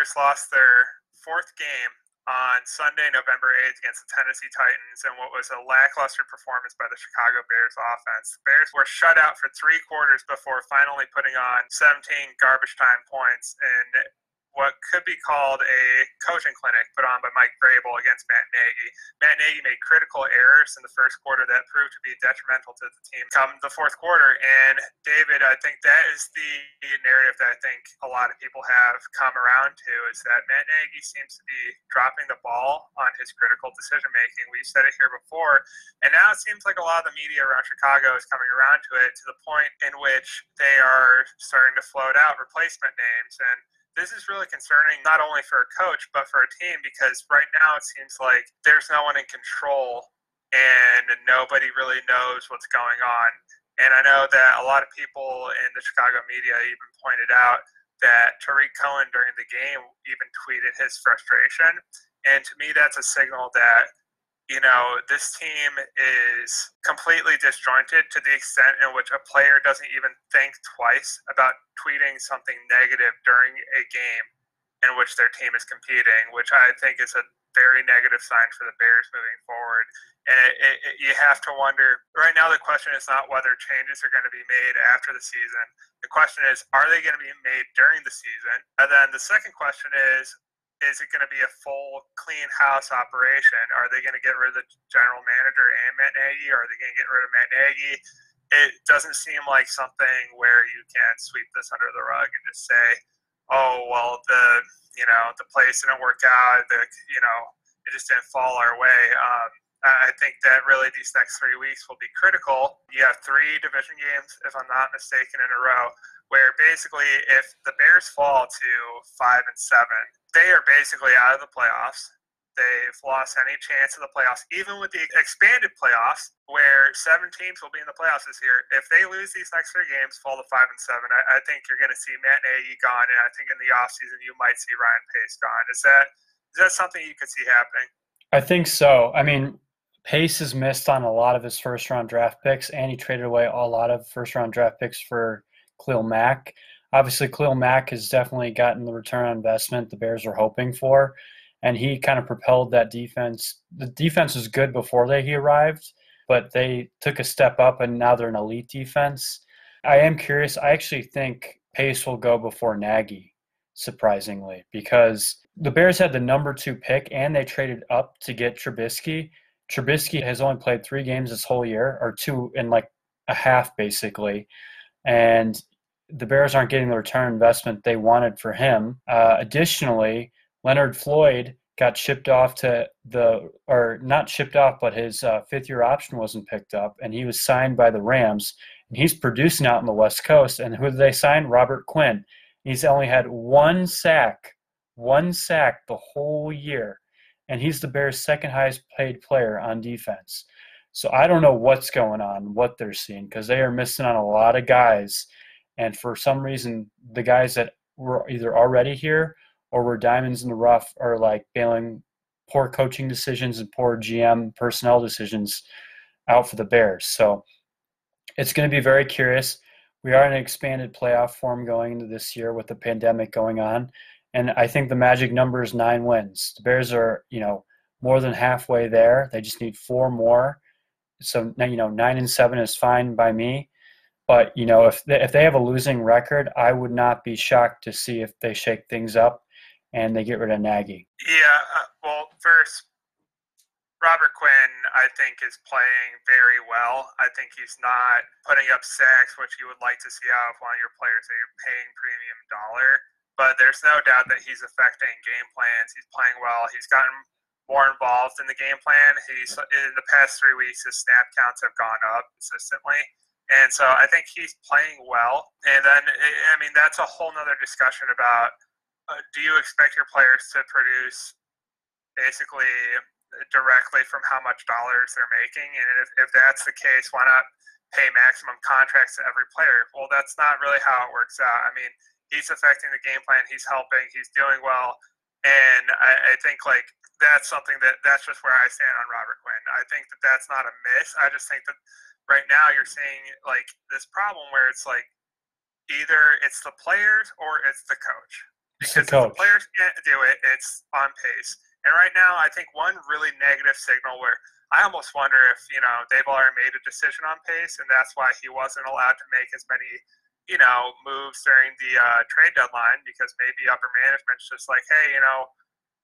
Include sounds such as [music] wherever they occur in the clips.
Bears lost their fourth game on Sunday, November 8th against the Tennessee Titans and what was a lackluster performance by the Chicago Bears offense. The Bears were shut out for three quarters before finally putting on 17 garbage time points in what could be called a coaching clinic put on by Mike Vrabel against Matt Nagy. Matt Nagy made critical errors in the first quarter that proved to be detrimental to the team come the fourth quarter. And David, I think that is the narrative that I think a lot of people have come around to is that Matt Nagy seems to be dropping the ball on his critical decision making. We've said it here before, and now it seems like a lot of the media around Chicago is coming around to it to the point in which they are starting to float out replacement names and this is really concerning not only for a coach but for a team because right now it seems like there's no one in control and nobody really knows what's going on. And I know that a lot of people in the Chicago media even pointed out that Tarik Cohen during the game even tweeted his frustration. And to me, that's a signal that you know, this team is completely disjointed to the extent in which a player doesn't even think twice about tweeting something negative during a game in which their team is competing, which I think is a very negative sign for the Bears moving forward. And it, it, it, you have to wonder right now, the question is not whether changes are going to be made after the season. The question is, are they going to be made during the season? And then the second question is, is it going to be a full clean house operation? Are they going to get rid of the general manager and Matt Nagy? Or are they going to get rid of Matt Nagy? It doesn't seem like something where you can sweep this under the rug and just say, "Oh, well, the you know the place didn't work out. The you know it just didn't fall our way." Um, I think that really these next three weeks will be critical. You have three division games, if I'm not mistaken, in a row, where basically if the Bears fall to five and seven, they are basically out of the playoffs. They've lost any chance of the playoffs, even with the expanded playoffs, where seven teams will be in the playoffs this year. If they lose these next three games, fall to five and seven, I, I think you're going to see Matt Nagy gone, and I think in the offseason you might see Ryan Pace gone. Is that is that something you could see happening? I think so. I mean, Pace has missed on a lot of his first round draft picks, and he traded away a lot of first round draft picks for Khalil Mack obviously Khalil Mack has definitely gotten the return on investment the Bears were hoping for, and he kind of propelled that defense. The defense was good before they he arrived, but they took a step up, and now they're an elite defense. I am curious. I actually think Pace will go before Nagy, surprisingly, because the Bears had the number two pick, and they traded up to get Trubisky. Trubisky has only played three games this whole year, or two in like a half, basically. And the Bears aren't getting the return investment they wanted for him. Uh, additionally, Leonard Floyd got shipped off to the, or not shipped off, but his uh, fifth year option wasn't picked up, and he was signed by the Rams. And he's producing out on the West Coast. And who did they sign? Robert Quinn. He's only had one sack, one sack the whole year. And he's the Bears' second highest paid player on defense. So I don't know what's going on, what they're seeing, because they are missing on a lot of guys and for some reason, the guys that were either already here or were diamonds in the rough are like bailing poor coaching decisions and poor GM personnel decisions out for the Bears. So it's going to be very curious. We are in an expanded playoff form going into this year with the pandemic going on. And I think the magic number is nine wins. The Bears are, you know, more than halfway there. They just need four more. So, you know, nine and seven is fine by me. But you know, if they, if they have a losing record, I would not be shocked to see if they shake things up and they get rid of Nagy. Yeah, uh, well, first, Robert Quinn, I think, is playing very well. I think he's not putting up sacks, which you would like to see out of one of your players that you're paying premium dollar. But there's no doubt that he's affecting game plans. He's playing well. He's gotten more involved in the game plan. He's in the past three weeks, his snap counts have gone up consistently. And so I think he's playing well. And then, I mean, that's a whole nother discussion about uh, do you expect your players to produce basically directly from how much dollars they're making? And if, if that's the case, why not pay maximum contracts to every player? Well, that's not really how it works out. I mean, he's affecting the game plan, he's helping, he's doing well. And I, I think, like, that's something that that's just where I stand on Robert Quinn. I think that that's not a miss. I just think that right now you're seeing like this problem where it's like either it's the players or it's the coach. Because if the players can't do it, it's on pace. And right now, I think one really negative signal where I almost wonder if you know Daboll made a decision on pace, and that's why he wasn't allowed to make as many you know moves during the uh, trade deadline because maybe upper management's just like, hey, you know,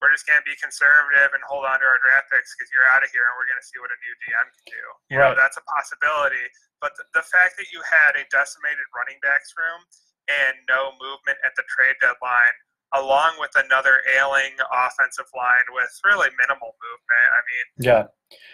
we're just going to be conservative and hold on to our draft picks because you're out of here, and we're going to see what a new GM can do. You right. know, that's a possibility. But the, the fact that you had a decimated running backs room and no movement at the trade deadline along with another ailing offensive line with really minimal movement. I mean, yeah,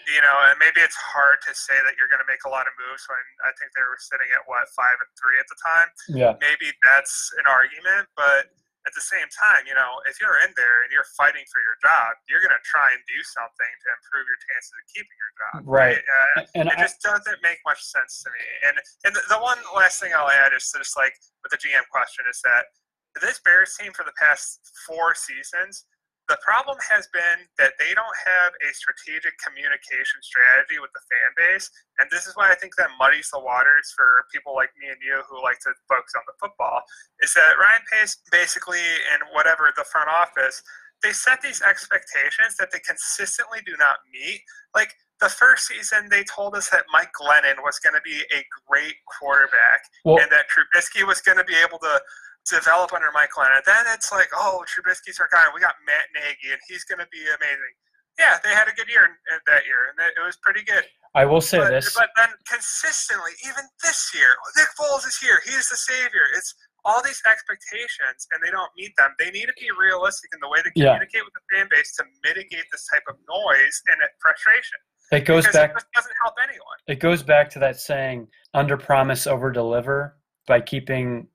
you know, and maybe it's hard to say that you're going to make a lot of moves when I think they were sitting at what five and three at the time. Yeah, maybe that's an argument, but at the same time, you know, if you're in there and you're fighting for your job, you're going to try and do something to improve your chances of keeping your job. Right. Uh, and it I, just doesn't make much sense to me. And and the, the one last thing I'll add is just like with the GM question is that this Bears team for the past four seasons, the problem has been that they don't have a strategic communication strategy with the fan base. And this is why I think that muddies the waters for people like me and you who like to focus on the football. Is that Ryan Pace basically, and whatever the front office, they set these expectations that they consistently do not meet. Like the first season, they told us that Mike Glennon was going to be a great quarterback well, and that Trubisky was going to be able to develop under Mike Glennon. Then it's like, oh, Trubisky's our guy. We got Matt Nagy, and he's going to be amazing. Yeah, they had a good year that year, and it was pretty good. I will say but, this. But then consistently, even this year, Nick Foles is here. He's the savior. It's all these expectations, and they don't meet them. They need to be realistic in the way they communicate yeah. with the fan base to mitigate this type of noise and frustration. It goes back. It doesn't help anyone. It goes back to that saying: "Under promise, over deliver." By keeping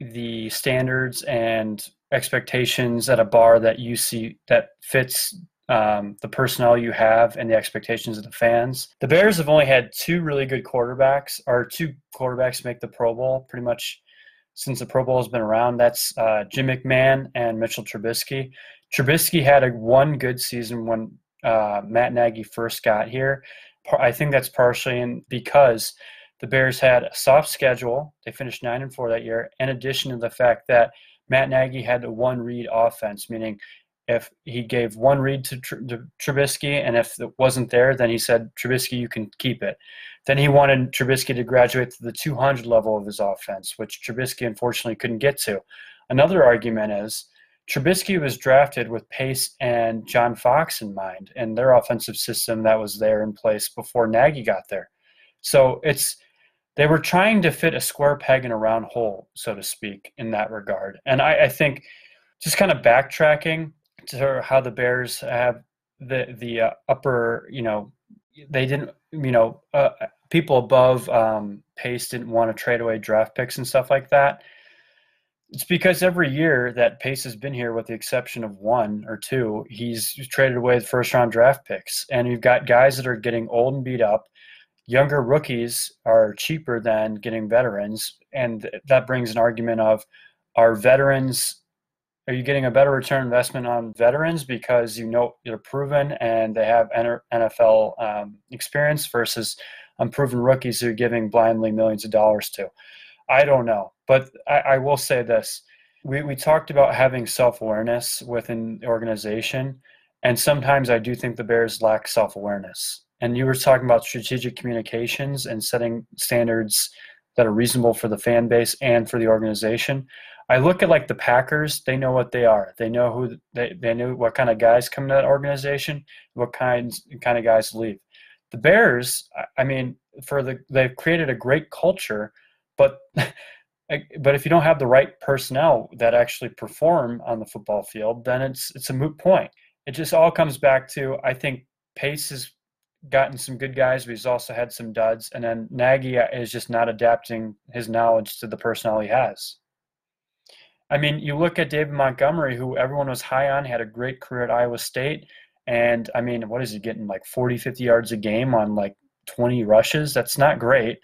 the standards and expectations at a bar that you see that fits um, the personnel you have and the expectations of the fans. The Bears have only had two really good quarterbacks, or two quarterbacks make the Pro Bowl pretty much since the Pro Bowl has been around. That's uh, Jim McMahon and Mitchell Trubisky. Trubisky had a one good season when uh, Matt Nagy first got here. I think that's partially in because the Bears had a soft schedule. They finished nine and four that year. In addition to the fact that Matt Nagy had a one read offense, meaning if he gave one read to, Tr- to Trubisky, and if it wasn't there, then he said, Trubisky, you can keep it. Then he wanted Trubisky to graduate to the 200 level of his offense, which Trubisky unfortunately couldn't get to. Another argument is Trubisky was drafted with Pace and John Fox in mind, and their offensive system that was there in place before Nagy got there. So it's they were trying to fit a square peg in a round hole, so to speak, in that regard. And I, I think just kind of backtracking to how the Bears have the the uh, upper, you know, they didn't, you know, uh, people above um, Pace didn't want to trade away draft picks and stuff like that. It's because every year that Pace has been here, with the exception of one or two, he's traded away the first round draft picks. And you've got guys that are getting old and beat up younger rookies are cheaper than getting veterans and that brings an argument of are veterans are you getting a better return investment on veterans because you know they're proven and they have nfl um, experience versus unproven rookies who are giving blindly millions of dollars to? I don't know but i, I will say this. We, we talked about having self-awareness within the organization and sometimes i do think the bears lack self-awareness and you were talking about strategic communications and setting standards that are reasonable for the fan base and for the organization. I look at like the Packers, they know what they are. They know who they, they knew what kind of guys come to that organization, what kinds kind of guys leave. The Bears, I mean, for the they've created a great culture, but [laughs] but if you don't have the right personnel that actually perform on the football field, then it's it's a moot point. It just all comes back to I think Pace is gotten some good guys, but he's also had some duds. And then Nagy uh, is just not adapting his knowledge to the personnel he has. I mean, you look at David Montgomery, who everyone was high on, had a great career at Iowa State. And I mean, what is he getting? Like 40, 50 yards a game on like 20 rushes? That's not great.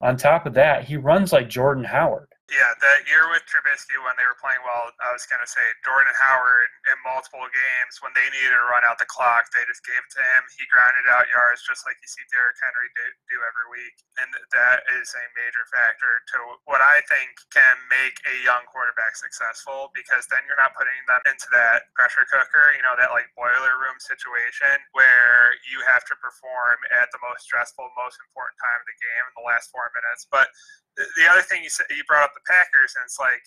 On top of that, he runs like Jordan Howard. Yeah, that year with Trubisky when they were playing well, I was going to say Jordan Howard in multiple games when they needed to run out the clock, they just gave it to him. He grounded out yards just like you see Derrick Henry do, do every week. And that is a major factor to what I think can make a young quarterback successful because then you're not putting them into that pressure cooker, you know, that like boiler room situation where you have to perform at the most stressful, most important time of the game in the last four minutes. But the other thing you said, you brought up the Packers, and it's like,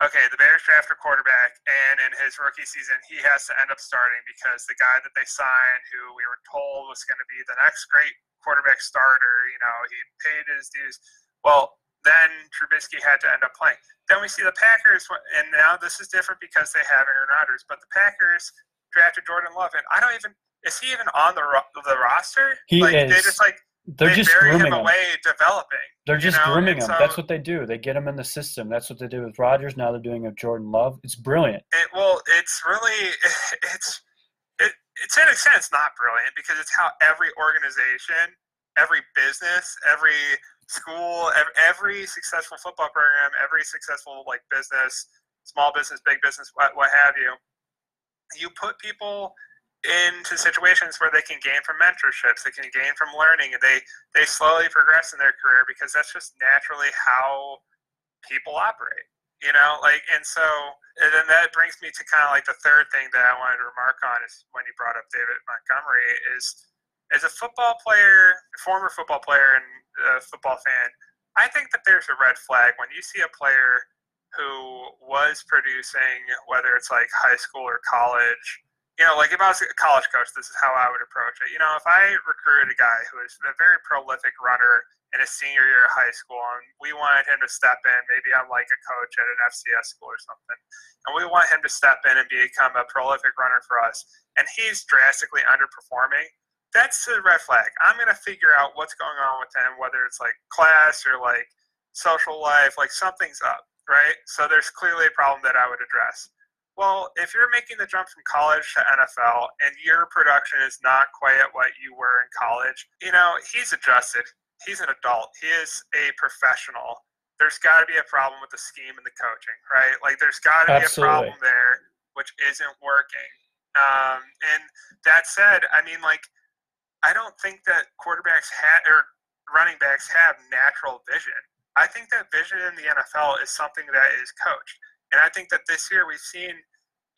okay, the Bears draft a quarterback, and in his rookie season, he has to end up starting because the guy that they signed, who we were told was going to be the next great quarterback starter, you know, he paid his dues. Well, then Trubisky had to end up playing. Then we see the Packers, and now this is different because they have Aaron Rodgers, but the Packers drafted Jordan Love, and I don't even is he even on the ro- the roster? He like, is. They just like they're they just bury grooming him away developing. They're you just know? grooming And him. so That's what they do. They get him in the system. That's what they do with Rodgers. Now they're doing with Jordan Love. It's brilliant. It, well, it's really [laughs] it's it, it's in a sense not brilliant because it's how every organization, every business, every school, every, every successful football program, every successful like business, small business, big business, what, what have you, you put people into situations where they can gain from mentorships, they can gain from learning, and they they slowly progress in their career because that's just naturally how people operate. You know, like, and so, and then that brings me to kind of like the third thing that I wanted to remark on is when you brought up David Montgomery is, as a football player, former football player and a football fan, I think that there's a red flag when you see a player who was producing, whether it's like high school or college, you know, like if I was a college coach, this is how I would approach it. You know, if I recruited a guy who is a very prolific runner in his senior year of high school, and we wanted him to step in, maybe I'm like a coach at an FCS school or something, and we want him to step in and become a prolific runner for us, and he's drastically underperforming, that's a red flag. I'm going to figure out what's going on with him, whether it's like class or like social life, like something's up, right? So there's clearly a problem that I would address. Well, if you're making the jump from college to NFL and your production is not quite at what you were in college, you know, he's adjusted. He's an adult. He is a professional. There's got to be a problem with the scheme and the coaching, right? Like, there's got to be a problem there which isn't working. Um, and that said, I mean, like, I don't think that quarterbacks have or running backs have natural vision. I think that vision in the NFL is something that is coached. And I think that this year we've seen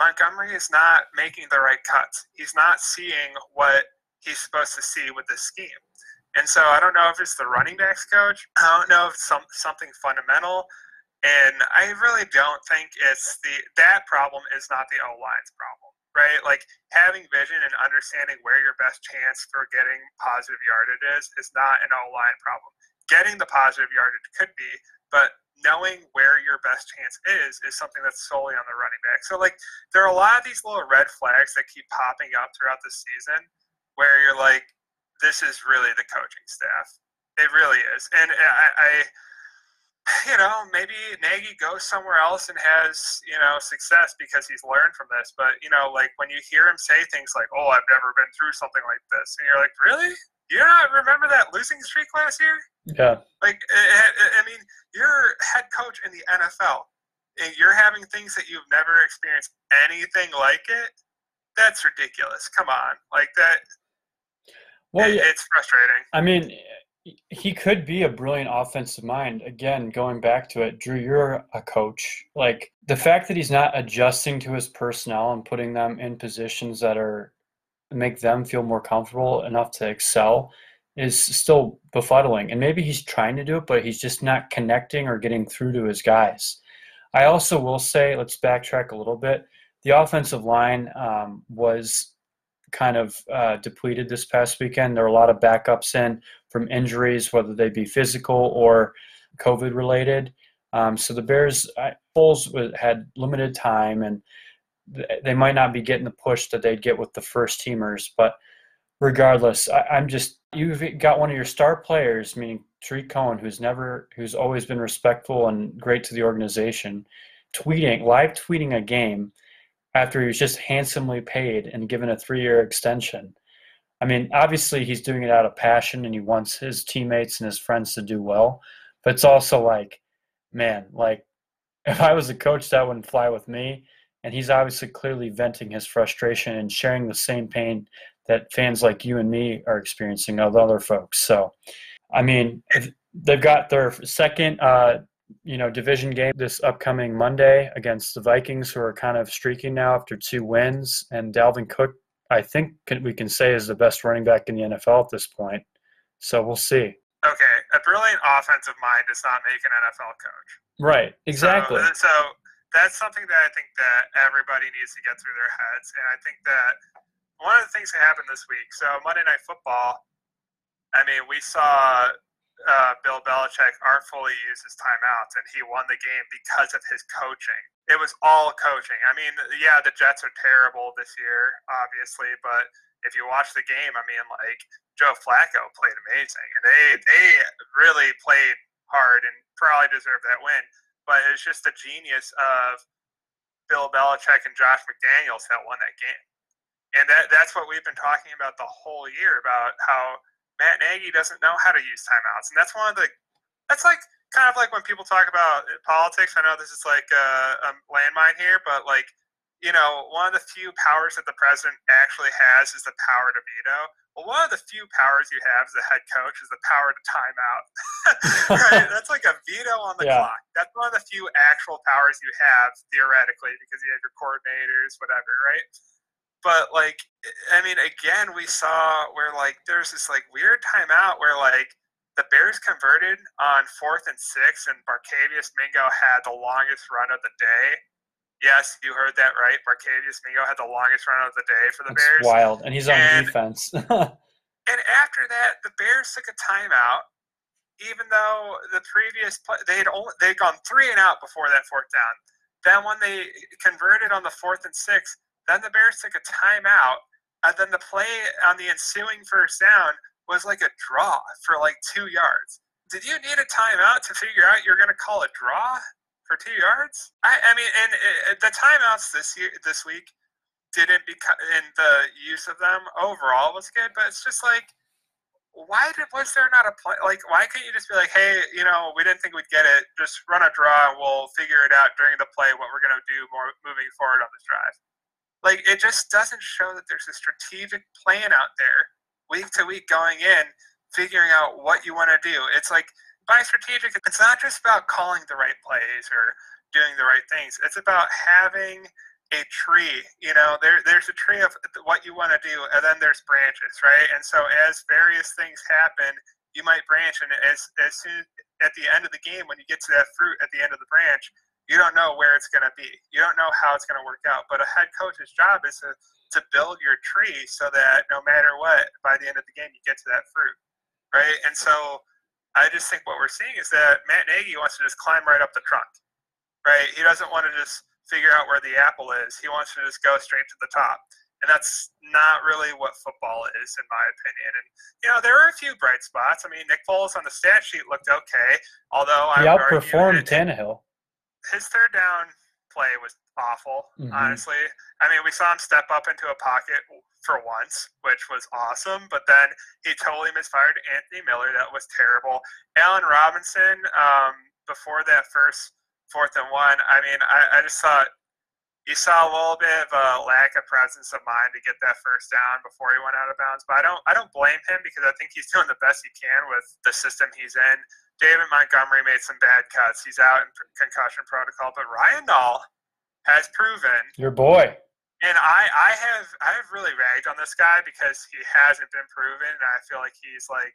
Montgomery is not making the right cuts. He's not seeing what he's supposed to see with this scheme. And so I don't know if it's the running backs coach. I don't know if it's some, something fundamental. And I really don't think it's the that problem is not the O line's problem, right? Like having vision and understanding where your best chance for getting positive yardage is is not an O line problem. Getting the positive yardage could be, but knowing where your best chance is is something that's solely on the running back. So like there are a lot of these little red flags that keep popping up throughout the season where you're like, this is really the coaching staff. It really is. And I, I you know, maybe Nagy goes somewhere else and has, you know, success because he's learned from this. But, you know, like when you hear him say things like, oh, I've never been through something like this, and you're like, really? You not remember that losing streak last year? Yeah. Like, eh, eh, eh, I mean, you're head coach in the NFL, and you're having things that you've never experienced anything like it. That's ridiculous. Come on, like that. Well, it- yeah, it's frustrating. I mean, he could be a brilliant offensive mind. Again, going back to it, Drew, you're a coach. Like the fact that he's not adjusting to his personnel and putting them in positions that are make them feel more comfortable enough to excel is still befuddling. And maybe he's trying to do it, but he's just not connecting or getting through to his guys. I also will say, let's backtrack a little bit. The offensive line um, was kind of uh, depleted this past weekend. There were a lot of backups in from injuries, whether they be physical or COVID related. Um, so the Bears, I, Foles had limited time, and they might not be getting the push that they'd get with the first teamers. But regardless, I, I'm just you've got one of your star players, meaning Tarik Cohen, who's never, who's always been respectful and great to the organization, tweeting live tweeting a game after he was just handsomely paid and given a three-year extension. I mean, obviously he's doing it out of passion and he wants his teammates and his friends to do well, but it's also like, man, like [laughs] if I was a coach, that wouldn't fly with me. And he's obviously clearly venting his frustration and sharing the same pain that fans like you and me are experiencing of other folks. So, I mean, they've got their second, uh, you know, division game this upcoming Monday against the Vikings, who are kind of streaking now after two wins. And Dalvin Cook, I think we can say, is the best running back in the NFL at this point. So we'll see. Okay, a brilliant offensive mind does not make an NFL coach. Right. Exactly. So, so that's something that I think that everybody needs to get through their heads, and I think that one of the things that happened this week. So Monday Night Football. I mean, we saw uh, Bill Belichick artfully use his timeouts, and he won the game because of his coaching. It was all coaching. I mean, yeah, the Jets are terrible this year, obviously, but if you watch the game, I mean, like Joe Flacco played amazing, and they they really played hard and probably deserved that win. But it's just the genius of Bill Belichick and Josh McDaniels that won that game and that that's what we've been talking about the whole year about how Matt Nagy doesn't know how to use timeouts, and that's one of the that's like kind of like when people talk about politics. I know this is like a, a landmine here, but like you know, one of the few powers that the president actually has is the power to veto. Well, one of the few powers you have as a head coach is the power to time out. [laughs] right? That's like a veto on the yeah. clock. That's one of the few actual powers you have theoretically because you have your coordinators, whatever, right? but like I mean, again, we saw where like there's this like weird timeout where like the Bears converted on fourth and six, and Barkevious Mingo had the longest run of the day. Yes, you heard that right. Barkevious Mingo had the longest run of the day for the That's Bears. Wild, and he's on and, defense. [laughs] and after that, the Bears took a timeout, even though the previous play they had only they'd gone three and out before that fourth down. Then when they converted on the fourth and six, then the Bears took a timeout, and then the play on the ensuing first down was like a draw for like two yards. Did you need a timeout to figure out you're going to call a draw for two yards? I, I mean, and it, the timeouts this year, this week, didn't become, and the use of them overall was good, but it's just like, why did was there not a play? Like, why can't you just be like, hey, you know, we didn't think we'd get it. Just run a draw, and we'll figure it out during the play what we're going to do more moving forward on this drive. Like it just doesn't show that there's a strategic plan out there week to week going in, figuring out what you want to do. It's like by strategic, it's not just about calling the right plays or doing the right things. It's about having a tree. You know, there there's a tree of what you want to do, and then there's branches, right? And so as various things happen, you might branch, and as as soon at the end of the game, when you get to that fruit at the end of the branch, you don't know where it's going to be. You don't know how it's going to work out. But a head coach's job is to, to build your tree so that no matter what, by the end of the game, you get to that fruit, right? And so I just think what we're seeing is that Matt Nagy wants to just climb right up the trunk, right? He doesn't want to just figure out where the apple is. He wants to just go straight to the top. And that's not really what football is, in my opinion. And you know, there are a few bright spots. I mean, Nick Foles on the stat sheet looked okay, although he I outperformed Tannehill his third down play was awful, mm-hmm. honestly. I mean, we saw him step up into a pocket for once, which was awesome, but then he totally misfired Anthony Miller. That was terrible. Allen Robinson, um, before that first fourth and one, I mean, I, I just thought you saw a little bit of a lack of presence of mind to get that first down before he went out of bounds. But I don't, I don't blame him because I think he's [laughs] doing the best he can with the system he's in. David Montgomery made some bad cuts. He's out in concussion protocol, but Ryan Nall has proven your boy. And I, I have, I have really ragged on this guy because he hasn't been proven, and I feel like he's like,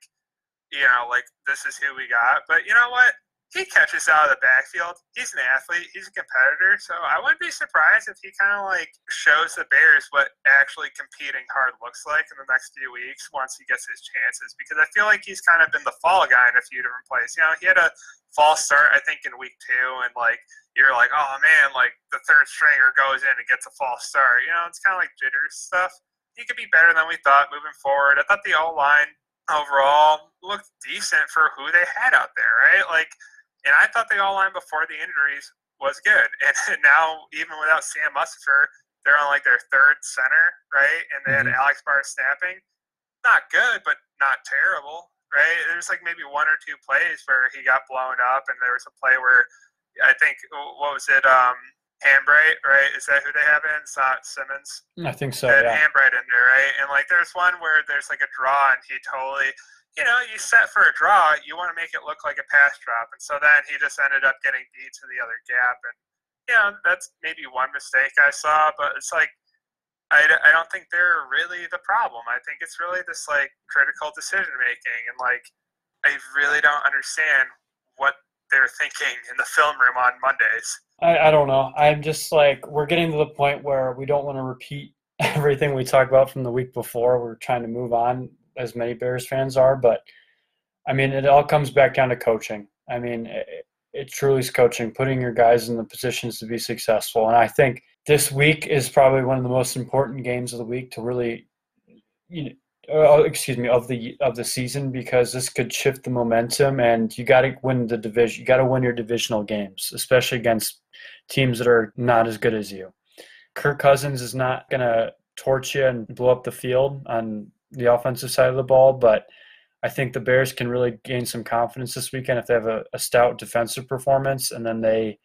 you know, like this is who we got. But you know what? He catches out of the backfield. He's an athlete. He's a competitor. So I wouldn't be surprised if he kind of like shows the Bears what actually competing hard looks like in the next few weeks once he gets his chances. Because I feel like he's kind of been the fall guy in a few different plays. You know, he had a false start, I think, in week two, and like you're like, oh man, like the third stringer goes in and gets a false start. You know, it's kind of like jitters stuff. He could be better than we thought moving forward. I thought the O line overall looked decent for who they had out there, right? Like and I thought the O line before the injuries was good. [laughs] And now, even without Sam Mustipher, they're on like their third center, right? And they mm-hmm. had Alex Bars snapping. Not good, but not terrible. right? There's like maybe one or two plays where he got blown up, and there was a play where I think what was it? Um, Hambright, right? Is that who they have in? It's not Simmons. I think so. They had yeah. Hambright in there, right? And like, there's one where there's like a draw, and he totally, you know, you set for a draw, you want to make it look like a pass drop, and so then he just ended up getting beat to the other gap, and yeah, that's maybe one mistake I saw, but it's like. I, I don't think they're really the problem. I think it's really this like critical decision making and like I really don't understand what they're thinking in the film room on Mondays. I, I don't know. I'm just like we're getting to the point where we don't want to repeat [laughs] everything we talked about from the week before. We're trying to move on, as many Bears fans are. But I mean, it all comes back down to coaching. I mean, it, it truly is coaching, putting your guys in the positions to be successful. And I think this week is probably one of the most important games of the week to really, you know, uh, excuse me, of the of the season because this could shift the momentum, and you got to win the division. You got to win your divisional games, especially against teams that are not as good as you. Kirk Cousins is not going to torch you and blow up the field on the offensive side of the ball, but I think the Bears can really gain some confidence this weekend if they have a, a stout defensive performance, and then they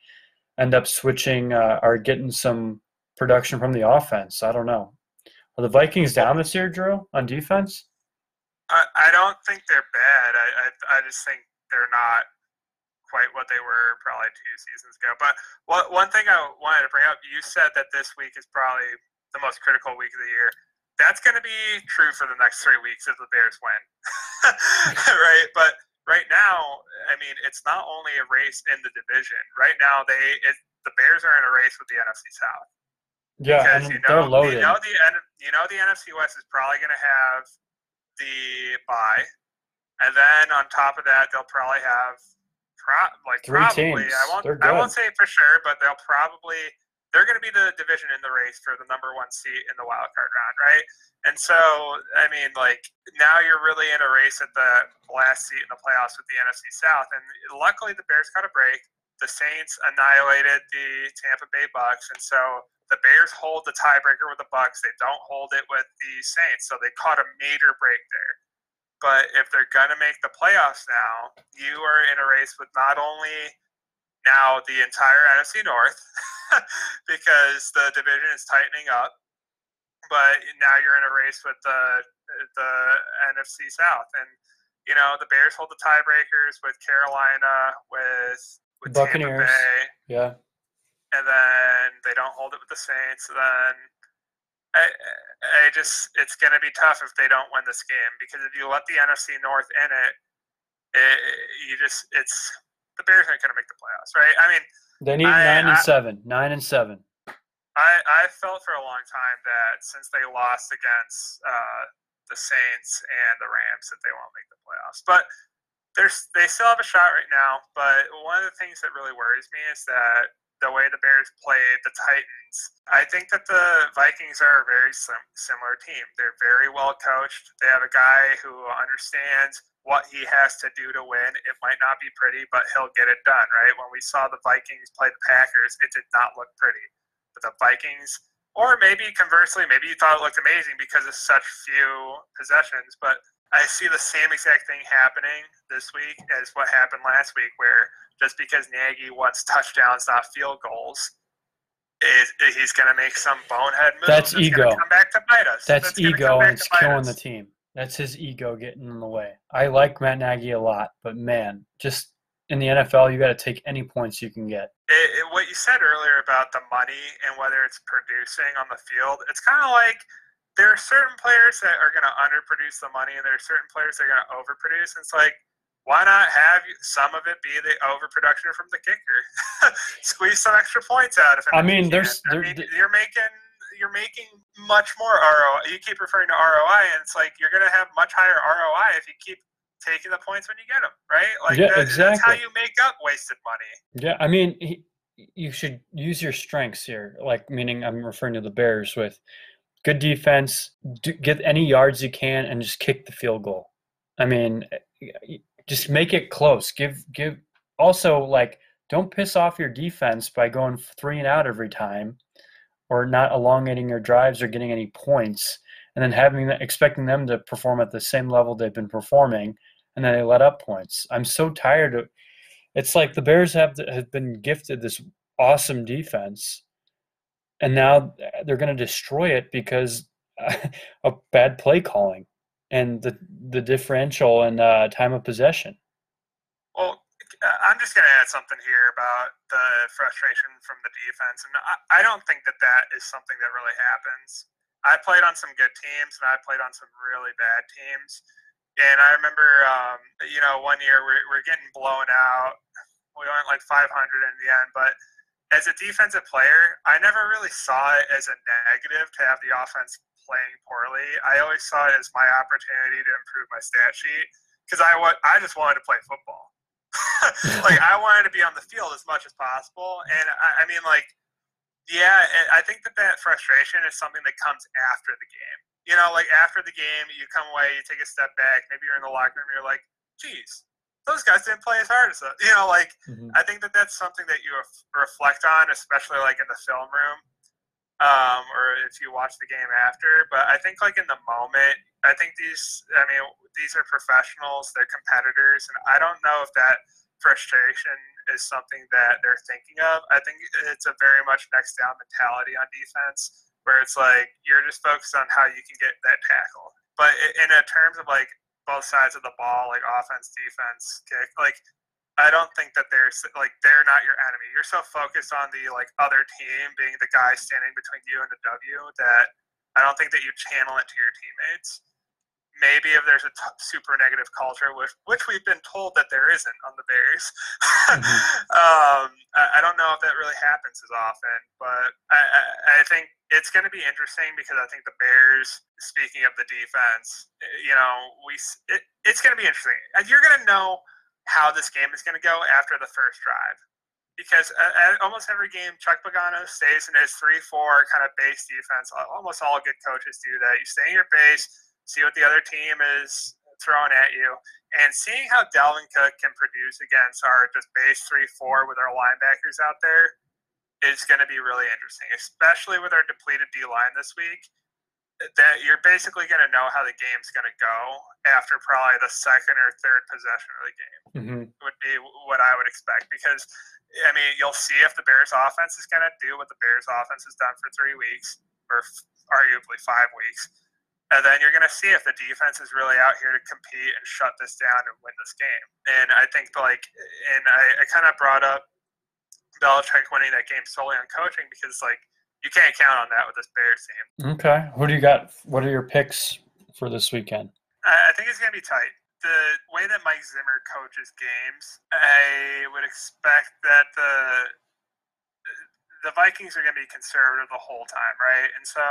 end up switching uh, or getting some production from the offense. I don't know. Are the Vikings down this year, Drew, on defense? I, I don't think they're bad. I, I, I just think they're not quite what they were probably two seasons ago. But what, one thing I wanted to bring up, you said that this week is probably the most critical week of the year. That's going to be true for the next three weeks if the Bears win, [laughs] right? But right now, I mean, it's not only a race in the division. Right now, they it, the Bears are in a race with the NFC South. Yeah, because you know, you know the you know the NFC West is probably going to have the bye, and then on top of that, they'll probably have pro- like Three probably teams. I won't I won't say for sure, but they'll probably they're going to be the division in the race for the number one seat in the wild card round, right? And so, I mean, like now you're really in a race at the last seat in the playoffs with the NFC South, and luckily the Bears got a break. The Saints annihilated the Tampa Bay Bucks, and so the Bears hold the tiebreaker with the Bucks. They don't hold it with the Saints, so they caught a major break there. But if they're gonna make the playoffs now, you are in a race with not only now the entire NFC North [laughs] [laughs] because the division is tightening up, but now you're in a race with the the NFC South, and you know the Bears hold the tiebreakers with Carolina, with with Buccaneers, Tampa Bay, yeah, and then they don't hold it with the Saints, then I, I just it's going to be tough if they don't win this game because if you let the NFC North in it, it you just it's the Bears aren't going to make the playoffs, right? I mean, they need I, nine and I, seven, nine and seven. I I felt for a long time that since they lost against uh, the Saints and the Rams that they won't make the playoffs, but. There's, they still have a shot right now, but one of the things that really worries me is that the way the Bears played the Titans. I think that the Vikings are a very sim- similar team. They're very well coached. They have a guy who understands what he has to do to win. It might not be pretty, but he'll get it done, right? When we saw the Vikings play the Packers, it did not look pretty. But the Vikings, or maybe conversely, maybe you thought it looked amazing because of such few possessions, but I see the same exact thing happening this week as what happened last week, where just because Nagy wants touchdowns, not field goals, is, he's going to make some bonehead move. That's ego. Come back to bite us. That's, that's ego, and it's killing us. the team. That's his ego getting in the way. I like Matt Nagy a lot, but man, just in the NFL, you got to take any points you can get. It, it, what you said earlier about the money and whether it's producing on the field, it's kind of like there are certain players that are going to underproduce the money, and there are certain players that are going to overproduce. It's like why not have some of it be the overproduction from the kicker? [laughs] Squeeze some extra points out. If I mean, there's, I mean, you're making you're making much more ROI. You keep referring to ROI, and it's like you're going to have much higher ROI if you keep taking the points when you get them, right? Like yeah, that, exactly. that's how you make up wasted money. Yeah, I mean, he, you should use your strengths here. Like, meaning I'm referring to the Bears with good defense, do, get any yards you can, and just kick the field goal. I mean, eh, just make it close. Give give also like don't piss off your defense by going three and out every time, or not elongating your drives or getting any points, and then having expecting them to perform at the same level they've been performing, and then they let up points. I'm so tired of. It's like the Bears have have been gifted this awesome defense, and now they're going to destroy it because [laughs] of bad play calling and the the differential and uh, time of possession. Well, I'm just going to add something here about the frustration from the defense, and I, I don't think that that is something that really happens. I played on some good teams, and I played on some really bad teams. And I remember, um, you know, one year we're, we're getting blown out. We went like 500 in the end, but as a defensive player, I never really saw it as a negative to have the offense playing poorly. I always saw it as my opportunity to improve my stat sheet because I, I just wanted to play football. [laughs] like I wanted to be on the field as much as possible, and I, I mean, like, yeah, I think that that frustration is something that comes after the game. You know, like after the game, you come away, you take a step back, maybe you're in the locker room, you're like, geez, those guys didn't play as hard as us. You know, like mm-hmm. I think that that's something that you reflect on, especially like in the film room um, or if you watch the game after. But I think like in the moment, I think these, I mean, these are professionals, they're competitors, and I don't know if that frustration is something that they're thinking of. I think it's a very much next down mentality on defense, where it's like you're just focused on how you can get that tackle. But in terms of like both sides of the ball, like offense, defense, kick, like I don't think that there's like they're not your enemy. You're so focused on the like other team being the guy standing between you and the W that I don't think that you channel it to your teammates. Maybe if there's a t- super negative culture, which which we've been told that there isn't on the Bears. [laughs] mm-hmm. um, I, I, don't know if that really happens as often, but I, I, I think it's going to be interesting because I think the Bears. Speaking of the defense, you know, we it, it's going to be interesting. And you're going to know how this game is going to go after the first drive. Because at almost every game, Chuck Pagano stays in his 3 4 kind of base defense. Almost all good coaches do that. You stay in your base, see what the other team is throwing at you, and seeing how Dalvin Cook can produce against our just base 3 4 with our linebackers out there is going to be really interesting, especially with our depleted D line this week that you're basically going to know how the game's going to go after probably the second or third possession of the game mm-hmm. would be what I would expect because I mean you'll see if the Bears offense is going to do what the Bears offense has done for three weeks or arguably five weeks and then you're going to see if the defense is really out here to compete and shut this down and win this game and I think like and I, I kind of brought up Belichick winning that game solely on coaching because like you can't count on that with this Bears team. Okay. Who do you got? What are your picks for this weekend? I think it's going to be tight. The way that Mike Zimmer coaches games, I would expect that the the Vikings are going to be conservative the whole time, right? And so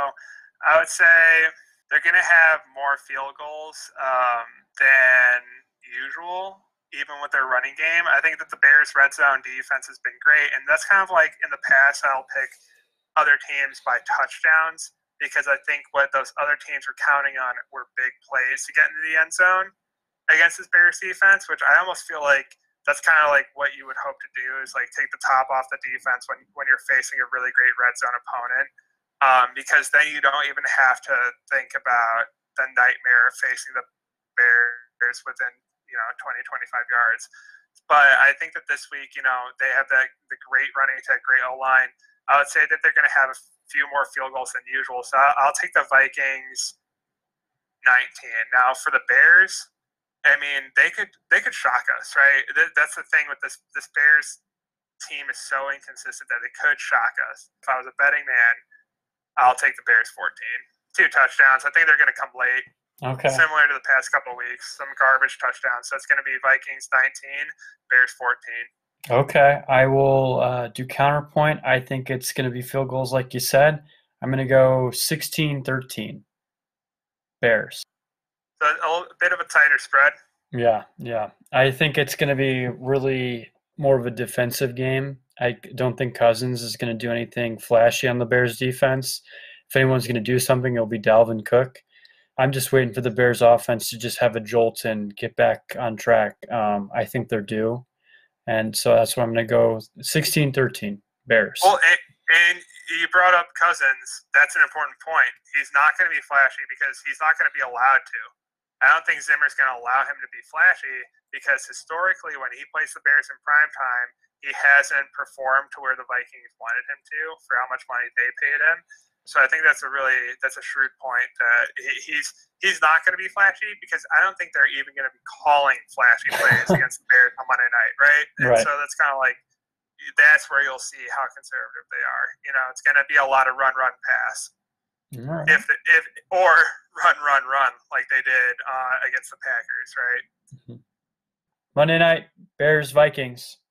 I would say they're going to have more field goals um, than usual, even with their running game. I think that the Bears' red zone defense has been great, and that's kind of like in the past. I'll pick other teams by touchdowns because I think what those other teams were counting on were big plays to get into the end zone against this Bears defense, which I almost feel like that's kind of like what you would hope to do is like take the top off the defense when when you're facing a really great red zone opponent, um, because then you don't even have to think about the nightmare of facing the Bears within you know 20 25 yards. But I think that this week, you know, they have that the great running attack, great O line I would say that they're going to have a few more field goals than usual. So I'll take the Vikings 19. Now for the Bears, I mean they could they could shock us, right? That's the thing with this this Bears team is so inconsistent that they could shock us. If I was a betting man, I'll take the Bears 14. Two touchdowns. I think they're going to come late. Okay. Similar to the past couple weeks, some garbage touchdowns. So it's going to be Vikings 19, Bears 14. Okay, I will uh, do counterpoint. I think it's going to be field goals, like you said. I'm going to go 16 13. Bears. So a bit of a tighter spread. Yeah, yeah. I think it's going to be really more of a defensive game. I don't think Cousins is going to do anything flashy on the Bears defense. If anyone's going to do something, it'll be Dalvin Cook. I'm just waiting for the Bears offense to just have a jolt and get back on track. Um, I think they're due. And so that's what I'm going to go 16 13 Bears. Well, and, and you brought up Cousins. That's an important point. He's not going to be flashy because he's not going to be allowed to. I don't think Zimmer's going to allow him to be flashy because historically, when he plays the Bears in prime time, he hasn't performed to where the Vikings wanted him to for how much money they paid him. So I think that's a really that's a shrewd point that he's he's not going to be flashy because I don't think they're even going to be calling flashy plays [laughs] against the Bears on Monday night, right? And right. so that's kind of like that's where you'll see how conservative they are. You know, it's going to be a lot of run, run, pass. Right. If if or run, run, run like they did uh, against the Packers, right? Mm-hmm. Monday night Bears Vikings.